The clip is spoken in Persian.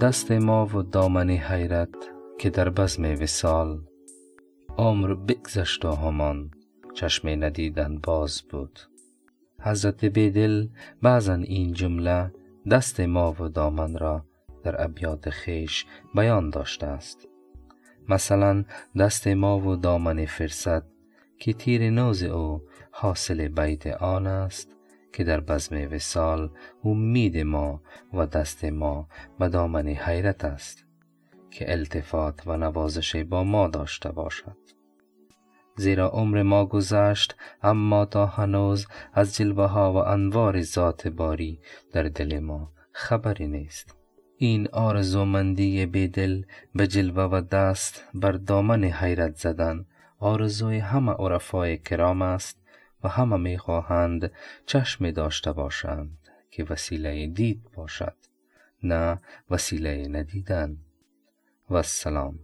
دست ما و دامن حیرت که در بزم وصال عمر بگذشت و همان چشم ندیدن باز بود. حضرت بیدل بعضا این جمله دست ما و دامن را در ابیات خویش بیان داشته است. مثلا دست ما و دامن فرصت که تیر ناز او حاصل بیت آن است. که در بزم وصال امید ما و دست ما به دامن حیرت است که التفات و نوازش با ما داشته باشد. زیرا عمر ما گذشت اما تا هنوز از جلوه ها و انوار ذات باری در دل ما خبری نیست. این آرزومندی بیدل به جلوه و دست بر دامن حیرت زدن آرزوی همه عرفای کرام است. و همه می خواهند چشم داشته باشند که وسیله دید باشد نه وسیله ندیدن. و السلام